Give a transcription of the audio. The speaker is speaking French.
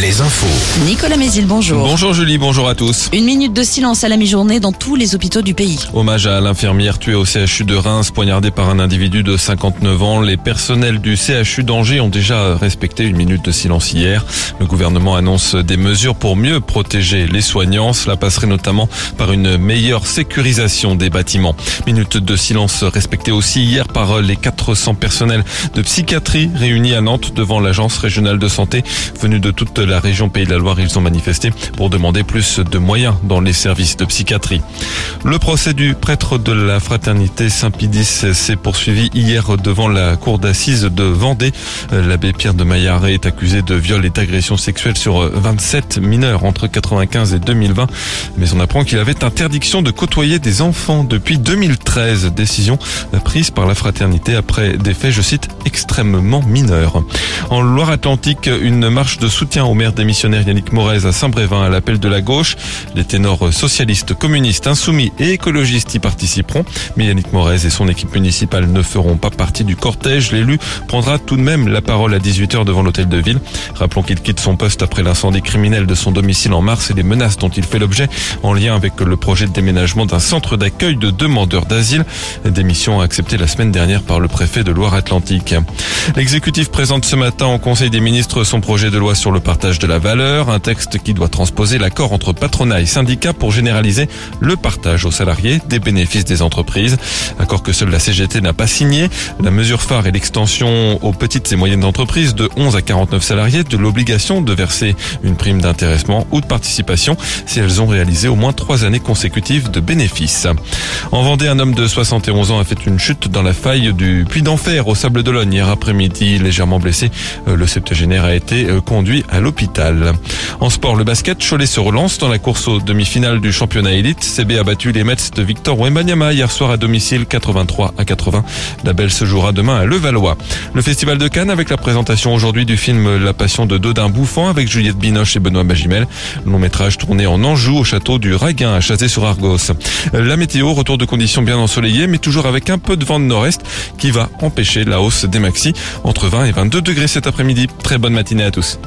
les infos. Nicolas Mézil, bonjour. Bonjour Julie, bonjour à tous. Une minute de silence à la mi-journée dans tous les hôpitaux du pays. Hommage à l'infirmière tuée au CHU de Reims, poignardée par un individu de 59 ans. Les personnels du CHU d'Angers ont déjà respecté une minute de silence hier. Le gouvernement annonce des mesures pour mieux protéger les soignants. Cela passerait notamment par une meilleure sécurisation des bâtiments. Minute de silence respectée aussi hier par les 400 personnels de psychiatrie réunis à Nantes devant l'agence régionale de santé venus de toute la région Pays de la Loire. Ils ont manifesté pour demander plus de moyens dans les services de psychiatrie. Le procès du prêtre de la fraternité Saint-Pidis s'est poursuivi hier devant la cour d'assises de Vendée. L'abbé Pierre de Maillaré est accusé de viol et d'agression sexuelle sur 27 mineurs entre 95 et 2020. Mais on apprend qu'il avait interdiction de côtoyer des enfants depuis 2013. Décision prise par la fraternité après des faits, je cite, extrêmement mineurs. En Loire-Atlantique, une marche de soutien au maire démissionnaire Yannick Morez à Saint-Brévin à l'appel de la gauche. Les ténors socialistes, communistes, insoumis et écologistes y participeront. Mais Yannick Morez et son équipe municipale ne feront pas partie du cortège. L'élu prendra tout de même la parole à 18h devant l'hôtel de ville. Rappelons qu'il quitte son poste après l'incendie criminel de son domicile en mars et les menaces dont il fait l'objet en lien avec le projet de déménagement d'un centre d'accueil de demandeurs d'asile. Démission acceptée la semaine dernière par le préfet de Loire-Atlantique. L'exécutif présente ce matin au Conseil des ministres son projet de loi sur le partage de la valeur, un texte qui doit transposer l'accord entre patronat et syndicats pour généraliser le partage aux salariés des bénéfices des entreprises. Accord que seule la CGT n'a pas signé. La mesure phare est l'extension aux petites et moyennes entreprises de 11 à 49 salariés de l'obligation de verser une prime d'intéressement ou de participation si elles ont réalisé au moins trois années consécutives de bénéfices. En Vendée, un homme de 71 ans a fait une chute dans la faille du Puy d'Enfer au Sable d'Olonne hier après-midi, légèrement blessé. Le septuagénaire a été conduit à l'hôpital. En sport, le basket, Cholet se relance dans la course aux demi-finales du championnat élite. CB a battu les Mets de Victor Wembanyama hier soir à domicile 83 à 80. La belle se jouera demain à Levallois. Le festival de Cannes avec la présentation aujourd'hui du film La Passion de Dodin Bouffant avec Juliette Binoche et Benoît Magimel. Long métrage tourné en Anjou au château du Raguin à Chazé-sur-Argos. La météo, retour de conditions bien ensoleillées mais toujours avec un peu de vent de nord-est qui va empêcher la hausse des maxi entre 20 et 22 degrés cet après-midi. Très bonne matinée à tous.